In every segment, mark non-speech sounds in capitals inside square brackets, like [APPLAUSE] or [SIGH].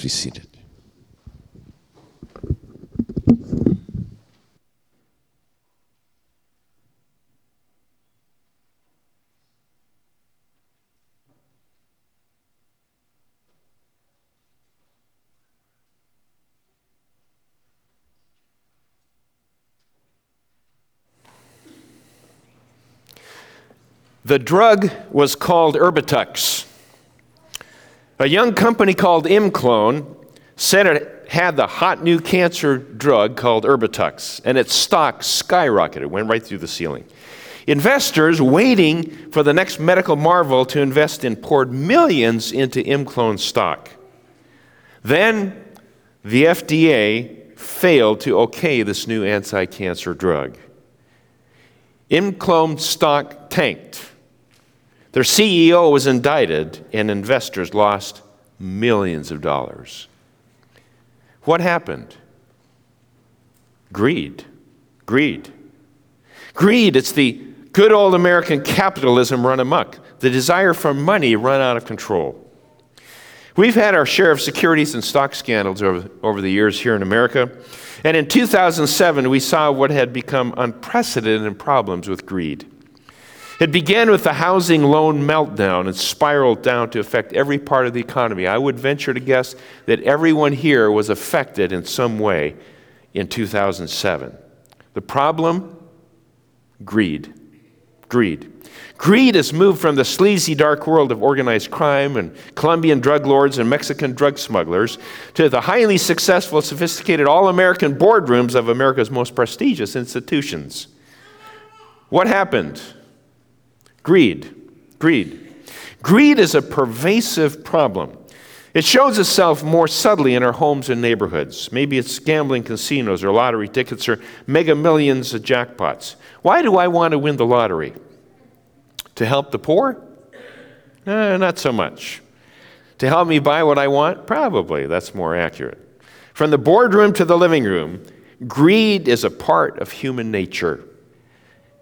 Please be seated. The drug was called Erbitux. A young company called Imclone said it had the hot new cancer drug called Erbitux, and its stock skyrocketed, went right through the ceiling. Investors waiting for the next medical marvel to invest in poured millions into Imclone stock. Then the FDA failed to okay this new anti cancer drug. Imclone stock tanked. Their CEO was indicted, and investors lost millions of dollars. What happened? Greed. Greed. Greed, it's the good old American capitalism run amok, the desire for money run out of control. We've had our share of securities and stock scandals over, over the years here in America. And in 2007, we saw what had become unprecedented problems with greed. It began with the housing loan meltdown and spiraled down to affect every part of the economy. I would venture to guess that everyone here was affected in some way in 2007. The problem? Greed. Greed. Greed has moved from the sleazy, dark world of organized crime and Colombian drug lords and Mexican drug smugglers to the highly successful, sophisticated, all American boardrooms of America's most prestigious institutions. What happened? Greed. Greed. Greed is a pervasive problem. It shows itself more subtly in our homes and neighborhoods. Maybe it's gambling casinos or lottery tickets or mega millions of jackpots. Why do I want to win the lottery? To help the poor? Eh, not so much. To help me buy what I want? Probably. That's more accurate. From the boardroom to the living room, greed is a part of human nature.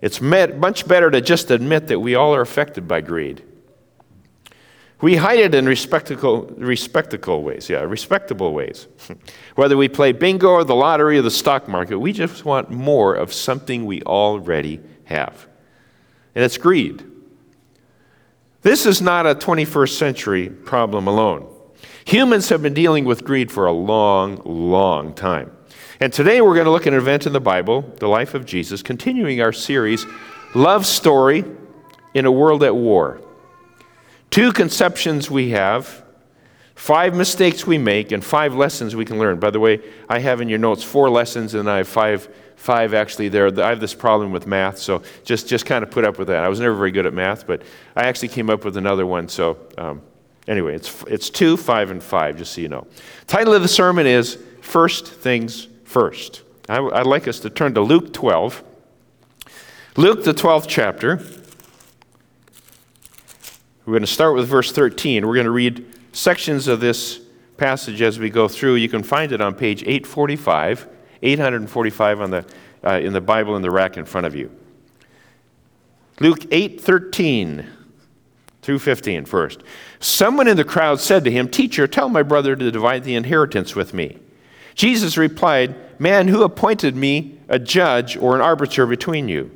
It's much better to just admit that we all are affected by greed. We hide it in respectable, respectable ways, yeah, respectable ways. [LAUGHS] Whether we play bingo or the lottery or the stock market, we just want more of something we already have. And it's greed. This is not a 21st century problem alone. Humans have been dealing with greed for a long, long time. And today we're going to look at an event in the Bible, the life of Jesus, continuing our series, Love Story in a World at War. Two conceptions we have, five mistakes we make, and five lessons we can learn. By the way, I have in your notes four lessons, and I have five, five actually there. I have this problem with math, so just, just kind of put up with that. I was never very good at math, but I actually came up with another one. So um, anyway, it's, it's two, five, and five, just so you know. Title of the sermon is First Things first. I, would like us to turn to Luke 12. Luke, the 12th chapter. We're going to start with verse 13. We're going to read sections of this passage as we go through. You can find it on page 845, 845 on the, uh, in the Bible in the rack in front of you. Luke 8 13 through 15 first. Someone in the crowd said to him, Teacher, tell my brother to divide the inheritance with me. Jesus replied, Man, who appointed me a judge or an arbiter between you?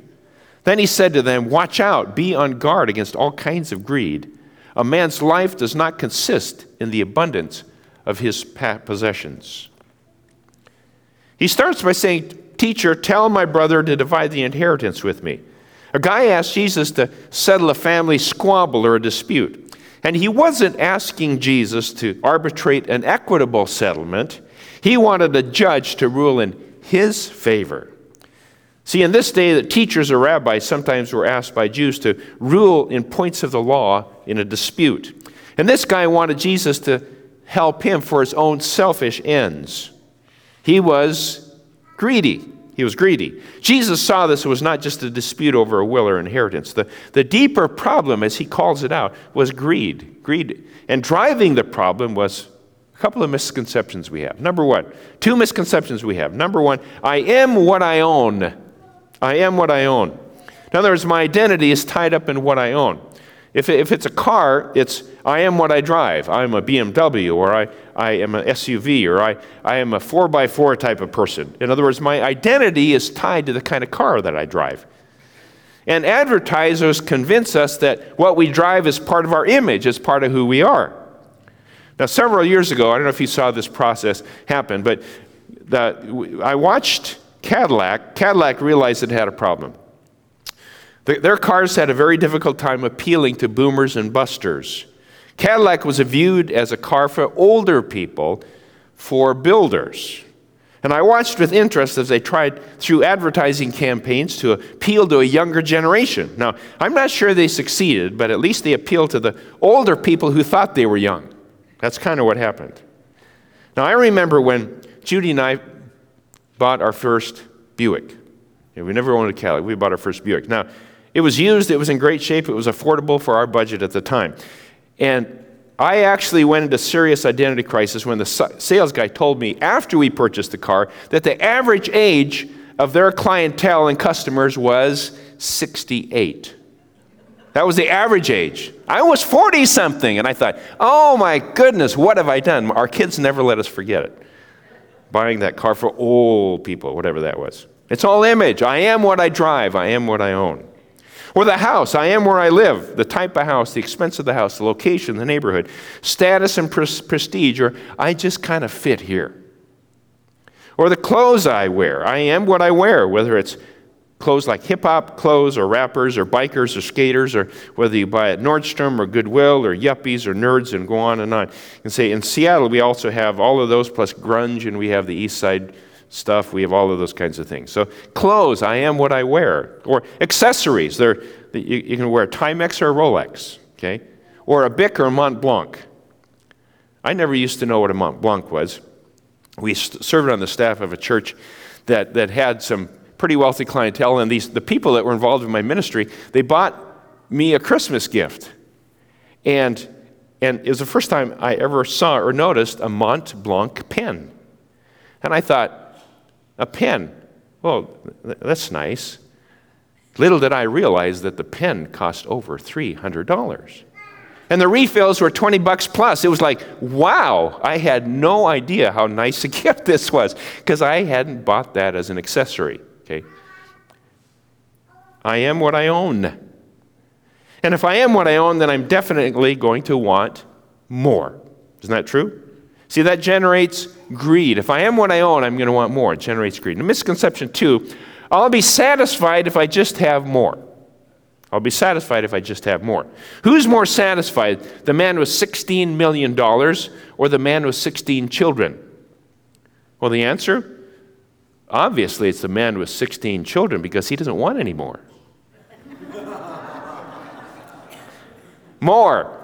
Then he said to them, Watch out, be on guard against all kinds of greed. A man's life does not consist in the abundance of his possessions. He starts by saying, Teacher, tell my brother to divide the inheritance with me. A guy asked Jesus to settle a family squabble or a dispute. And he wasn't asking Jesus to arbitrate an equitable settlement. He wanted a judge to rule in his favor. See, in this day, that teachers or rabbis sometimes were asked by Jews to rule in points of the law in a dispute. And this guy wanted Jesus to help him for his own selfish ends. He was greedy. He was greedy. Jesus saw this was not just a dispute over a will or inheritance. The, the deeper problem, as he calls it out, was greed. Greed. And driving the problem was couple of misconceptions we have. Number one, two misconceptions we have. Number one, I am what I own. I am what I own. In other words, my identity is tied up in what I own. If, if it's a car, it's I am what I drive. I'm a BMW, or I, I am an SUV or I, I am a 4x4 type of person. In other words, my identity is tied to the kind of car that I drive. And advertisers convince us that what we drive is part of our image, is part of who we are. Now, several years ago, I don't know if you saw this process happen, but the, I watched Cadillac. Cadillac realized it had a problem. Their cars had a very difficult time appealing to boomers and busters. Cadillac was viewed as a car for older people, for builders. And I watched with interest as they tried through advertising campaigns to appeal to a younger generation. Now, I'm not sure they succeeded, but at least they appealed to the older people who thought they were young. That's kind of what happened. Now, I remember when Judy and I bought our first Buick. we never owned a Cadillac. We bought our first Buick. Now, it was used, it was in great shape, it was affordable for our budget at the time. And I actually went into serious identity crisis when the sales guy told me after we purchased the car that the average age of their clientele and customers was 68. That was the average age. I was 40 something, and I thought, oh my goodness, what have I done? Our kids never let us forget it. Buying that car for old people, whatever that was. It's all image. I am what I drive, I am what I own. Or the house, I am where I live, the type of house, the expense of the house, the location, the neighborhood, status and pres- prestige, or I just kind of fit here. Or the clothes I wear, I am what I wear, whether it's clothes like hip hop clothes or rappers or bikers or skaters, or whether you buy at Nordstrom or Goodwill or Yuppies or Nerds and go on and on. And say in Seattle, we also have all of those plus grunge, and we have the East Side stuff. We have all of those kinds of things. So clothes, I am what I wear. Or accessories, They're, you, you can wear a Timex or a Rolex, okay? Or a Bic or a Mont Blanc. I never used to know what a Mont Blanc was. We served on the staff of a church that, that had some pretty wealthy clientele, and these, the people that were involved in my ministry, they bought me a Christmas gift. And, and it was the first time I ever saw or noticed a Mont Blanc pen. And I thought, a pen. Well, that's nice. Little did I realize that the pen cost over $300. And the refills were 20 bucks plus. It was like, wow, I had no idea how nice a [LAUGHS] gift this was because I hadn't bought that as an accessory. Okay? I am what I own. And if I am what I own, then I'm definitely going to want more. Isn't that true? See, that generates greed. If I am what I own, I'm going to want more. It generates greed. And misconception two I'll be satisfied if I just have more. I'll be satisfied if I just have more. Who's more satisfied, the man with $16 million or the man with 16 children? Well, the answer obviously it's the man with 16 children because he doesn't want any more. [LAUGHS] more.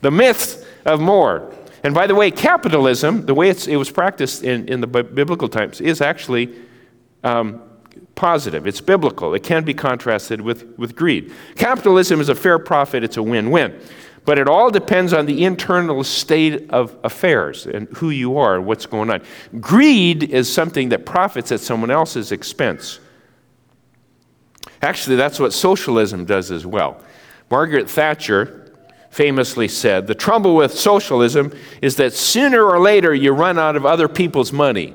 The myth of more. And by the way, capitalism, the way it was practiced in, in the biblical times, is actually um, positive. It's biblical. It can be contrasted with, with greed. Capitalism is a fair profit, it's a win win. But it all depends on the internal state of affairs and who you are and what's going on. Greed is something that profits at someone else's expense. Actually, that's what socialism does as well. Margaret Thatcher famously said the trouble with socialism is that sooner or later you run out of other people's money.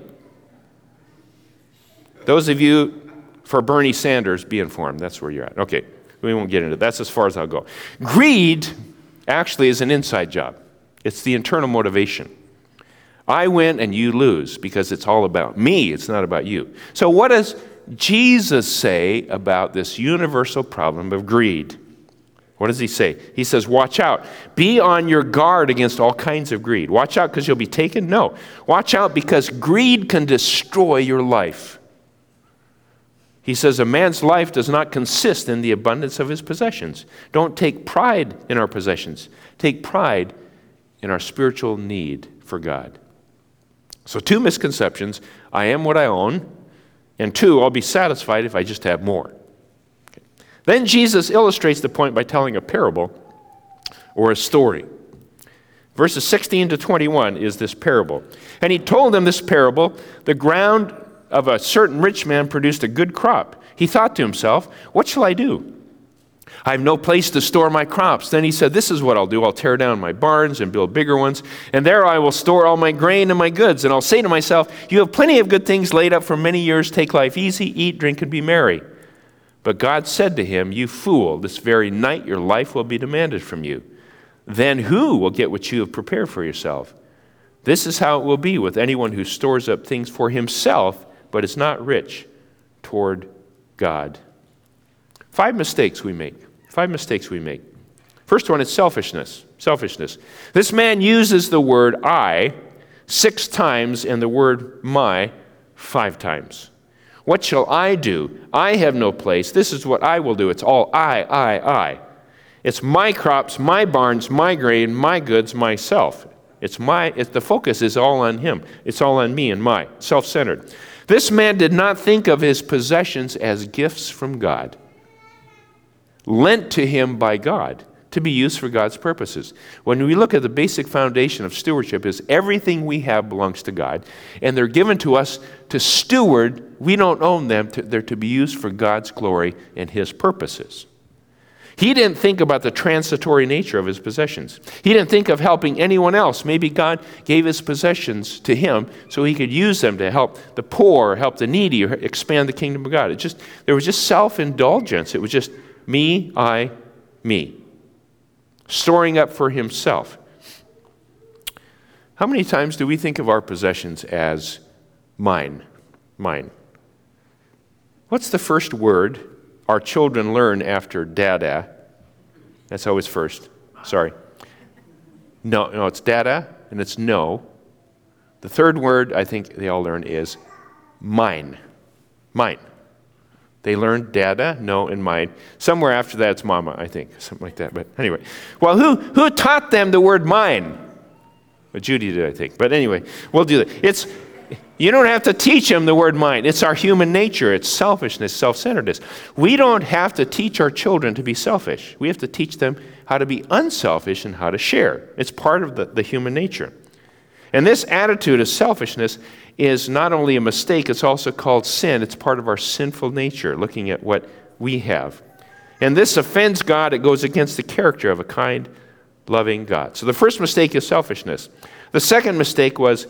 Those of you for Bernie Sanders, be informed. That's where you're at. Okay, we won't get into it. That's as far as I'll go. Greed actually is an inside job, it's the internal motivation. I win and you lose because it's all about me, it's not about you. So, what does Jesus say about this universal problem of greed? What does he say? He says, Watch out. Be on your guard against all kinds of greed. Watch out because you'll be taken? No. Watch out because greed can destroy your life. He says, A man's life does not consist in the abundance of his possessions. Don't take pride in our possessions, take pride in our spiritual need for God. So, two misconceptions I am what I own, and two, I'll be satisfied if I just have more. Then Jesus illustrates the point by telling a parable or a story. Verses 16 to 21 is this parable. And he told them this parable the ground of a certain rich man produced a good crop. He thought to himself, What shall I do? I have no place to store my crops. Then he said, This is what I'll do. I'll tear down my barns and build bigger ones, and there I will store all my grain and my goods. And I'll say to myself, You have plenty of good things laid up for many years. Take life easy, eat, drink, and be merry. But God said to him, You fool, this very night your life will be demanded from you. Then who will get what you have prepared for yourself? This is how it will be with anyone who stores up things for himself, but it's not rich toward God. Five mistakes we make. Five mistakes we make. First one is selfishness. Selfishness. This man uses the word I six times and the word my five times. What shall I do? I have no place. This is what I will do. It's all I, I, I. It's my crops, my barns, my grain, my goods, myself. It's my, it, the focus is all on him. It's all on me and my, self centered. This man did not think of his possessions as gifts from God lent to him by God to be used for God's purposes. When we look at the basic foundation of stewardship is everything we have belongs to God and they're given to us to steward. We don't own them. To, they're to be used for God's glory and his purposes. He didn't think about the transitory nature of his possessions. He didn't think of helping anyone else. Maybe God gave his possessions to him so he could use them to help the poor, help the needy, or expand the kingdom of God. It just there was just self-indulgence. It was just me, I, me. Storing up for himself. How many times do we think of our possessions as mine? Mine. What's the first word our children learn after dada? That's always first. Sorry. No, no, it's dada and it's no. The third word I think they all learn is mine. Mine. They learned dada, no, and mine. Somewhere after that, it's mama, I think, something like that. But anyway, well, who, who taught them the word mine? Well, Judy did, I think. But anyway, we'll do that. It's, you don't have to teach them the word mine. It's our human nature. It's selfishness, self centeredness. We don't have to teach our children to be selfish. We have to teach them how to be unselfish and how to share. It's part of the, the human nature. And this attitude of selfishness is not only a mistake, it's also called sin. It's part of our sinful nature, looking at what we have. And this offends God. It goes against the character of a kind, loving God. So the first mistake is selfishness. The second mistake was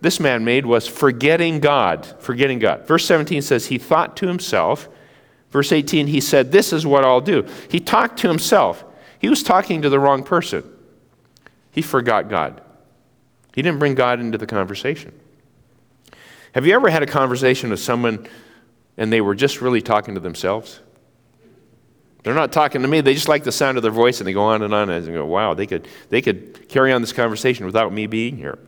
this man made was forgetting God. Forgetting God. Verse 17 says he thought to himself. Verse 18, he said, This is what I'll do. He talked to himself. He was talking to the wrong person. He forgot God. He didn't bring God into the conversation. Have you ever had a conversation with someone and they were just really talking to themselves? They're not talking to me. They just like the sound of their voice and they go on and on and they go, wow, they could, they could carry on this conversation without me being here.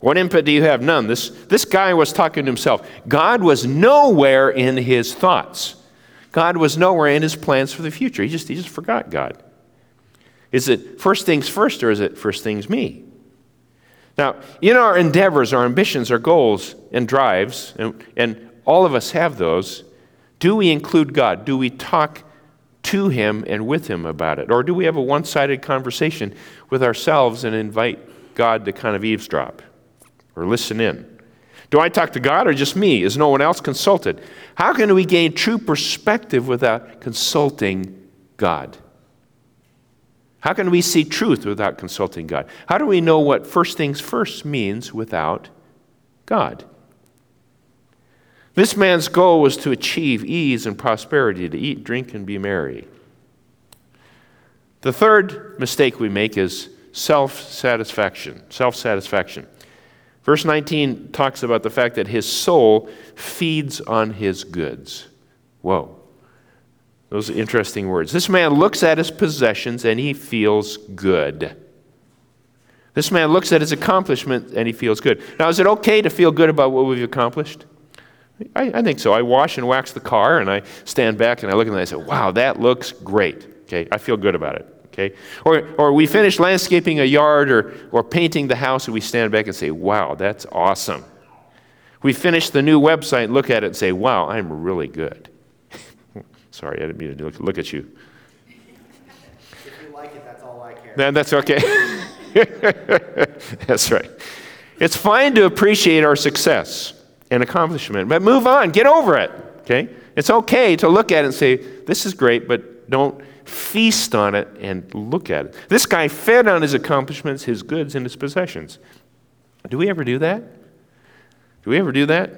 What input do you have? None. This, this guy was talking to himself. God was nowhere in his thoughts. God was nowhere in his plans for the future. He just, he just forgot God. Is it first things first or is it first things me? Now, in our endeavors, our ambitions, our goals, and drives, and, and all of us have those, do we include God? Do we talk to Him and with Him about it? Or do we have a one sided conversation with ourselves and invite God to kind of eavesdrop or listen in? Do I talk to God or just me? Is no one else consulted? How can we gain true perspective without consulting God? How can we see truth without consulting God? How do we know what first things first means without God? This man's goal was to achieve ease and prosperity, to eat, drink, and be merry. The third mistake we make is self satisfaction. Self satisfaction. Verse 19 talks about the fact that his soul feeds on his goods. Whoa. Those are interesting words. This man looks at his possessions and he feels good. This man looks at his accomplishment and he feels good. Now, is it okay to feel good about what we've accomplished? I, I, think so. I wash and wax the car and I stand back and I look at it and I say, wow, that looks great. Okay, I feel good about it. Okay? Or, or we finish landscaping a yard or, or painting the house and we stand back and say, wow, that's awesome. We finish the new website, look at it and say, wow, I'm really good. [LAUGHS] Sorry, I didn't mean to look, look at you. If you like it, that's all I care. Then that's okay. [LAUGHS] that's right. It's fine to appreciate our success and accomplishment, but move on, get over it. Okay? It's okay to look at it and say, this is great, but Don't feast on it and look at it. This guy fed on his accomplishments, his goods, and his possessions. Do we ever do that? Do we ever do that?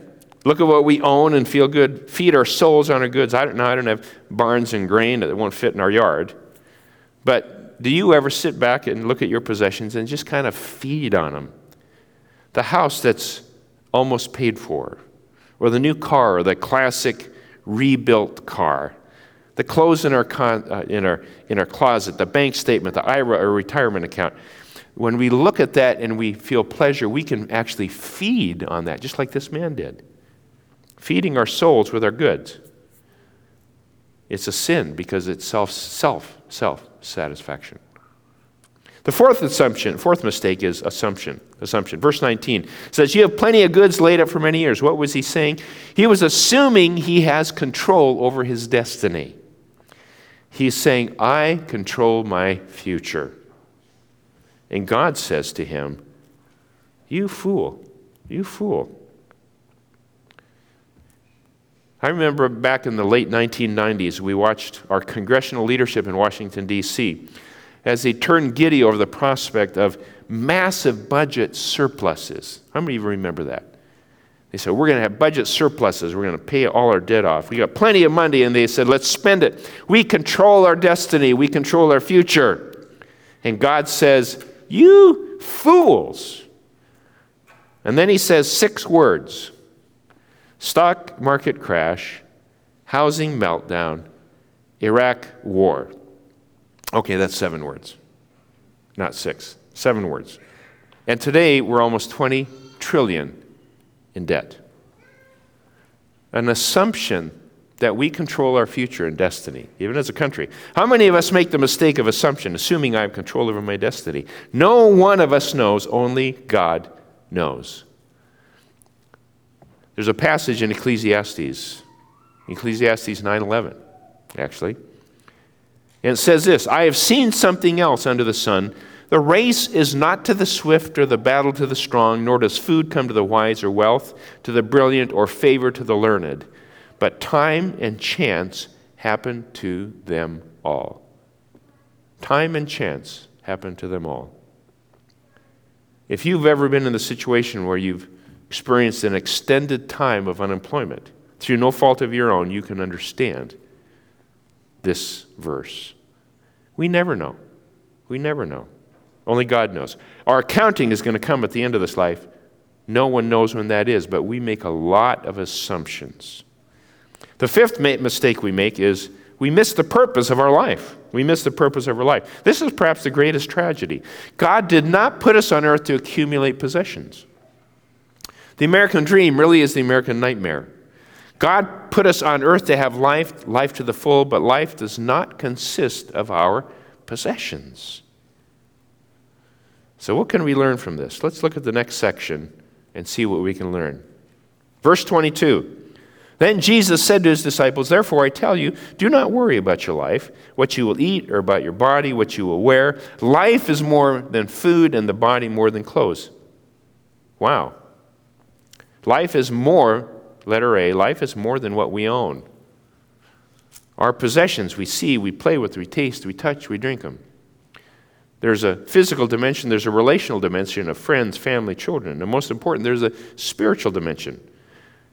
Look at what we own and feel good, feed our souls on our goods. I don't know, I don't have barns and grain that won't fit in our yard. But do you ever sit back and look at your possessions and just kind of feed on them? The house that's almost paid for, or the new car, or the classic rebuilt car, the clothes in our, con, uh, in our, in our closet, the bank statement, the IRA or retirement account. When we look at that and we feel pleasure, we can actually feed on that, just like this man did. Feeding our souls with our goods. It's a sin because it's self, self, self satisfaction. The fourth assumption, fourth mistake is assumption. Assumption. Verse 19 says, You have plenty of goods laid up for many years. What was he saying? He was assuming he has control over his destiny. He's saying, I control my future. And God says to him, You fool, you fool. I remember back in the late 1990s, we watched our congressional leadership in Washington, D.C., as they turned giddy over the prospect of massive budget surpluses. How many of you remember that? They said, We're going to have budget surpluses. We're going to pay all our debt off. We got plenty of money. And they said, Let's spend it. We control our destiny, we control our future. And God says, You fools. And then he says six words stock market crash, housing meltdown, Iraq war. Okay, that's seven words, not six. Seven words. And today we're almost 20 trillion in debt. An assumption that we control our future and destiny, even as a country. How many of us make the mistake of assumption, assuming I have control over my destiny? No one of us knows, only God knows. There's a passage in Ecclesiastes, Ecclesiastes 9:11, actually. And it says this, I have seen something else under the sun the race is not to the swift or the battle to the strong, nor does food come to the wise or wealth to the brilliant or favor to the learned, but time and chance happen to them all. Time and chance happen to them all. If you've ever been in the situation where you've experienced an extended time of unemployment through no fault of your own, you can understand this verse. We never know. We never know. Only God knows. Our accounting is going to come at the end of this life. No one knows when that is, but we make a lot of assumptions. The fifth mistake we make is we miss the purpose of our life. We miss the purpose of our life. This is perhaps the greatest tragedy. God did not put us on earth to accumulate possessions. The American dream really is the American nightmare. God put us on earth to have life, life to the full, but life does not consist of our possessions. So, what can we learn from this? Let's look at the next section and see what we can learn. Verse 22. Then Jesus said to his disciples, Therefore I tell you, do not worry about your life, what you will eat, or about your body, what you will wear. Life is more than food, and the body more than clothes. Wow. Life is more, letter A, life is more than what we own. Our possessions we see, we play with, we taste, we touch, we drink them. There's a physical dimension, there's a relational dimension of friends, family, children. And most important, there's a spiritual dimension.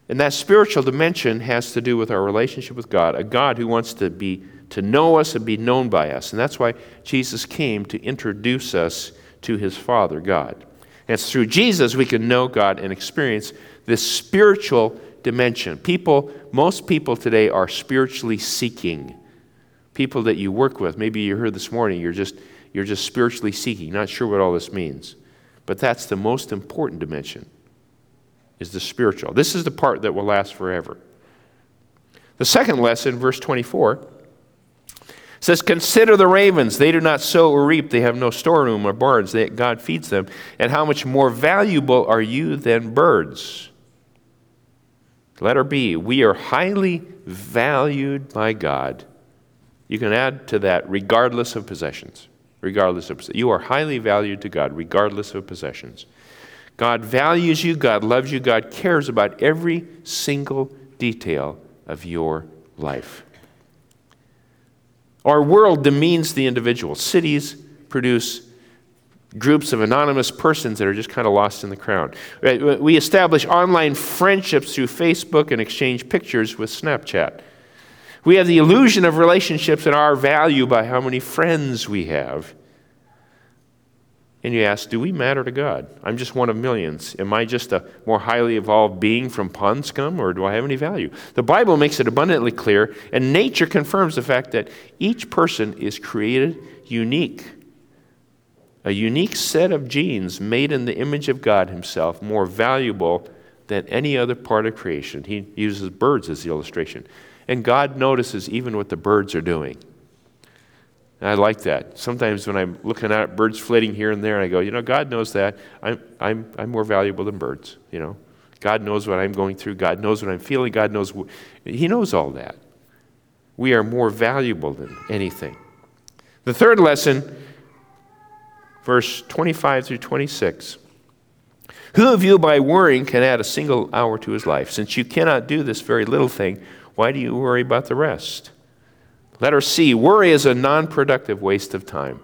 And that spiritual dimension has to do with our relationship with God, a God who wants to be to know us and be known by us. And that's why Jesus came to introduce us to his Father, God. And it's through Jesus we can know God and experience this spiritual dimension. People, most people today are spiritually seeking. People that you work with, maybe you heard this morning, you're just you're just spiritually seeking, not sure what all this means. But that's the most important dimension is the spiritual. This is the part that will last forever. The second lesson, verse 24, says, Consider the ravens. They do not sow or reap. They have no storeroom or barns. They, God feeds them. And how much more valuable are you than birds? Letter B, we are highly valued by God. You can add to that, regardless of possessions regardless of you are highly valued to God regardless of possessions. God values you, God loves you, God cares about every single detail of your life. Our world demeans the individual. Cities produce groups of anonymous persons that are just kind of lost in the crowd. We establish online friendships through Facebook and exchange pictures with Snapchat. We have the illusion of relationships and our value by how many friends we have. And you ask, do we matter to God? I'm just one of millions. Am I just a more highly evolved being from pond scum, or do I have any value? The Bible makes it abundantly clear, and nature confirms the fact that each person is created unique a unique set of genes made in the image of God Himself, more valuable than any other part of creation. He uses birds as the illustration. And God notices even what the birds are doing. And I like that. Sometimes when I'm looking at birds flitting here and there, I go, you know, God knows that. I'm, I'm, I'm more valuable than birds, you know. God knows what I'm going through. God knows what I'm feeling. God knows. Wh- he knows all that. We are more valuable than anything. The third lesson verse 25 through 26. Who of you by worrying can add a single hour to his life? Since you cannot do this very little thing, why do you worry about the rest? Letter C worry is a non productive waste of time.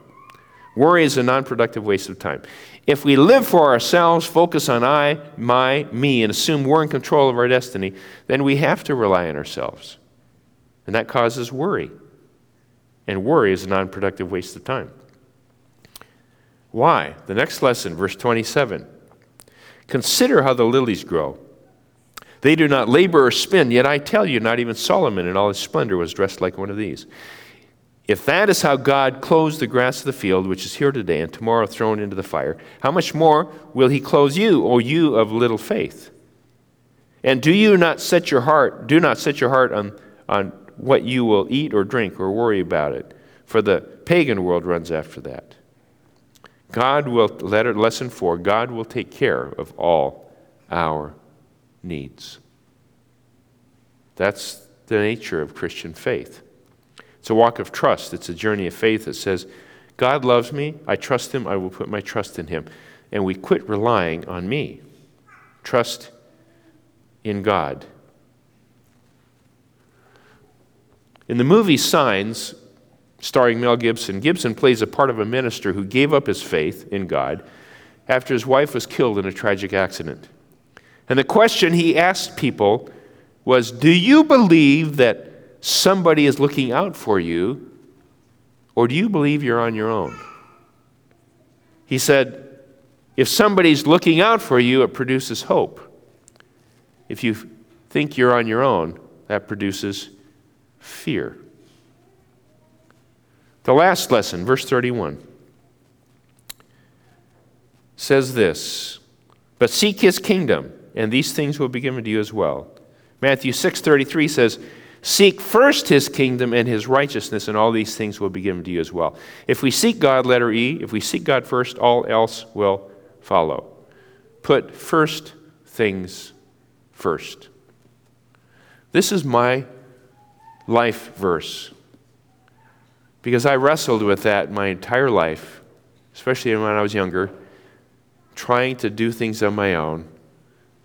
Worry is a non productive waste of time. If we live for ourselves, focus on I, my, me, and assume we're in control of our destiny, then we have to rely on ourselves. And that causes worry. And worry is a non productive waste of time. Why? The next lesson, verse 27. Consider how the lilies grow. They do not labor or spin, yet I tell you, not even Solomon in all his splendor was dressed like one of these. If that is how God clothes the grass of the field, which is here today and tomorrow thrown into the fire, how much more will he clothe you, O you of little faith? And do you not set your heart, do not set your heart on, on what you will eat or drink or worry about it, for the pagan world runs after that. God will, letter, lesson four, God will take care of all our needs. That's the nature of Christian faith. It's a walk of trust, it's a journey of faith that says, God loves me, I trust Him, I will put my trust in Him. And we quit relying on me. Trust in God. In the movie Signs, starring Mel Gibson, Gibson plays a part of a minister who gave up his faith in God after his wife was killed in a tragic accident. And the question he asked people was Do you believe that somebody is looking out for you, or do you believe you're on your own? He said, If somebody's looking out for you, it produces hope. If you think you're on your own, that produces fear. The last lesson, verse 31, says this But seek his kingdom, and these things will be given to you as well. Matthew 6:33 says, Seek first his kingdom and his righteousness, and all these things will be given to you as well. If we seek God, letter E, if we seek God first, all else will follow. Put first things first. This is my life verse because I wrestled with that my entire life, especially when I was younger, trying to do things on my own,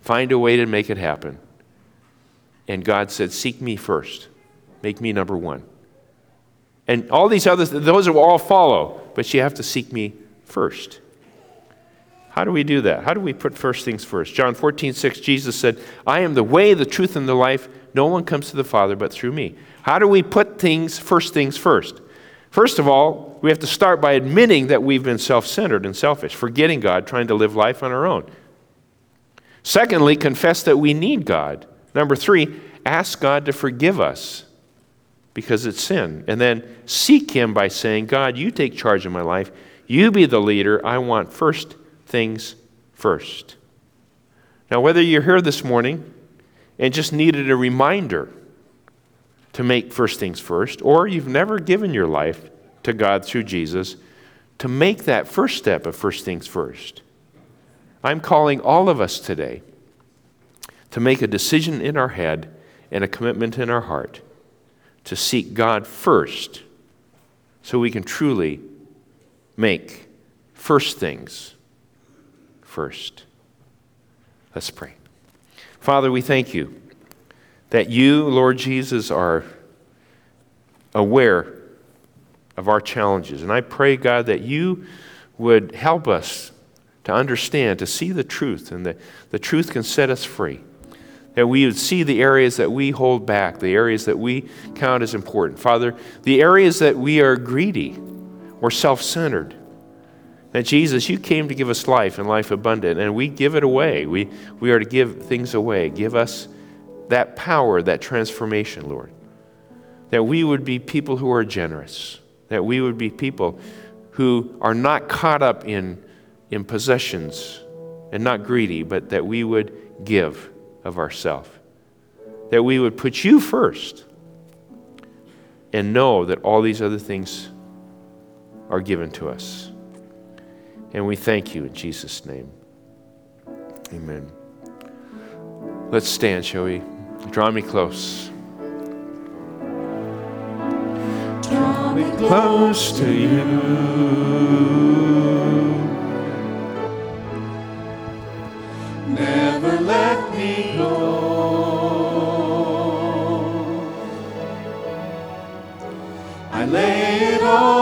find a way to make it happen. And God said, Seek me first, make me number one. And all these others, those will all follow, but you have to seek me first. How do we do that? How do we put first things first? John 14, 6, Jesus said, I am the way, the truth, and the life. No one comes to the Father but through me. How do we put things, first things first? First of all, we have to start by admitting that we've been self centered and selfish, forgetting God, trying to live life on our own. Secondly, confess that we need God. Number three, ask God to forgive us because it's sin. And then seek Him by saying, God, you take charge of my life. You be the leader. I want first things first. Now, whether you're here this morning and just needed a reminder, to make first things first, or you've never given your life to God through Jesus, to make that first step of first things first. I'm calling all of us today to make a decision in our head and a commitment in our heart to seek God first so we can truly make first things first. Let's pray. Father, we thank you that you, Lord Jesus, are aware of our challenges. And I pray, God, that you would help us to understand, to see the truth, and that the truth can set us free. That we would see the areas that we hold back, the areas that we count as important. Father, the areas that we are greedy or self centered. That Jesus, you came to give us life and life abundant, and we give it away. We, we are to give things away. Give us that power, that transformation, Lord. That we would be people who are generous, that we would be people who are not caught up in, in possessions and not greedy, but that we would give of ourselves. That we would put you first and know that all these other things are given to us. And we thank you in Jesus' name. Amen. Let's stand, shall we? Draw me close. Draw me close to you. Never let me go. I lay it all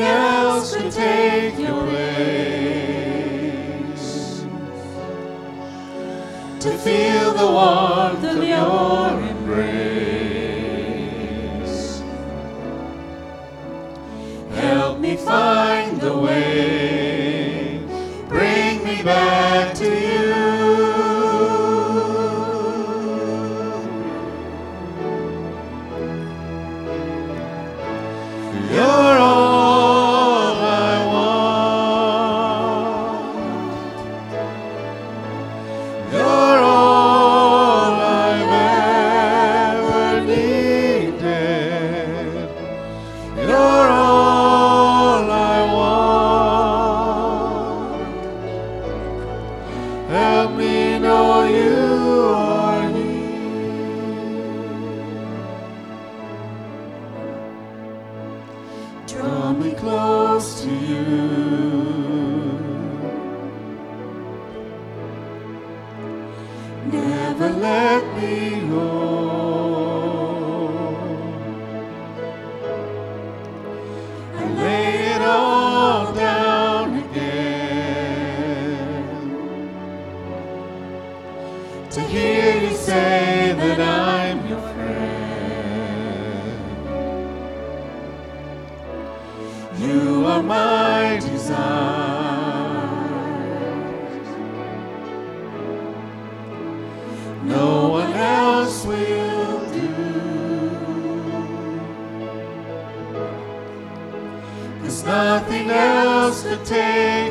else take your place. To feel the warmth of your embrace. Help me find the way. Bring me back to hear you say that I'm your friend. You are my desire. No one else will do. Cause nothing else could take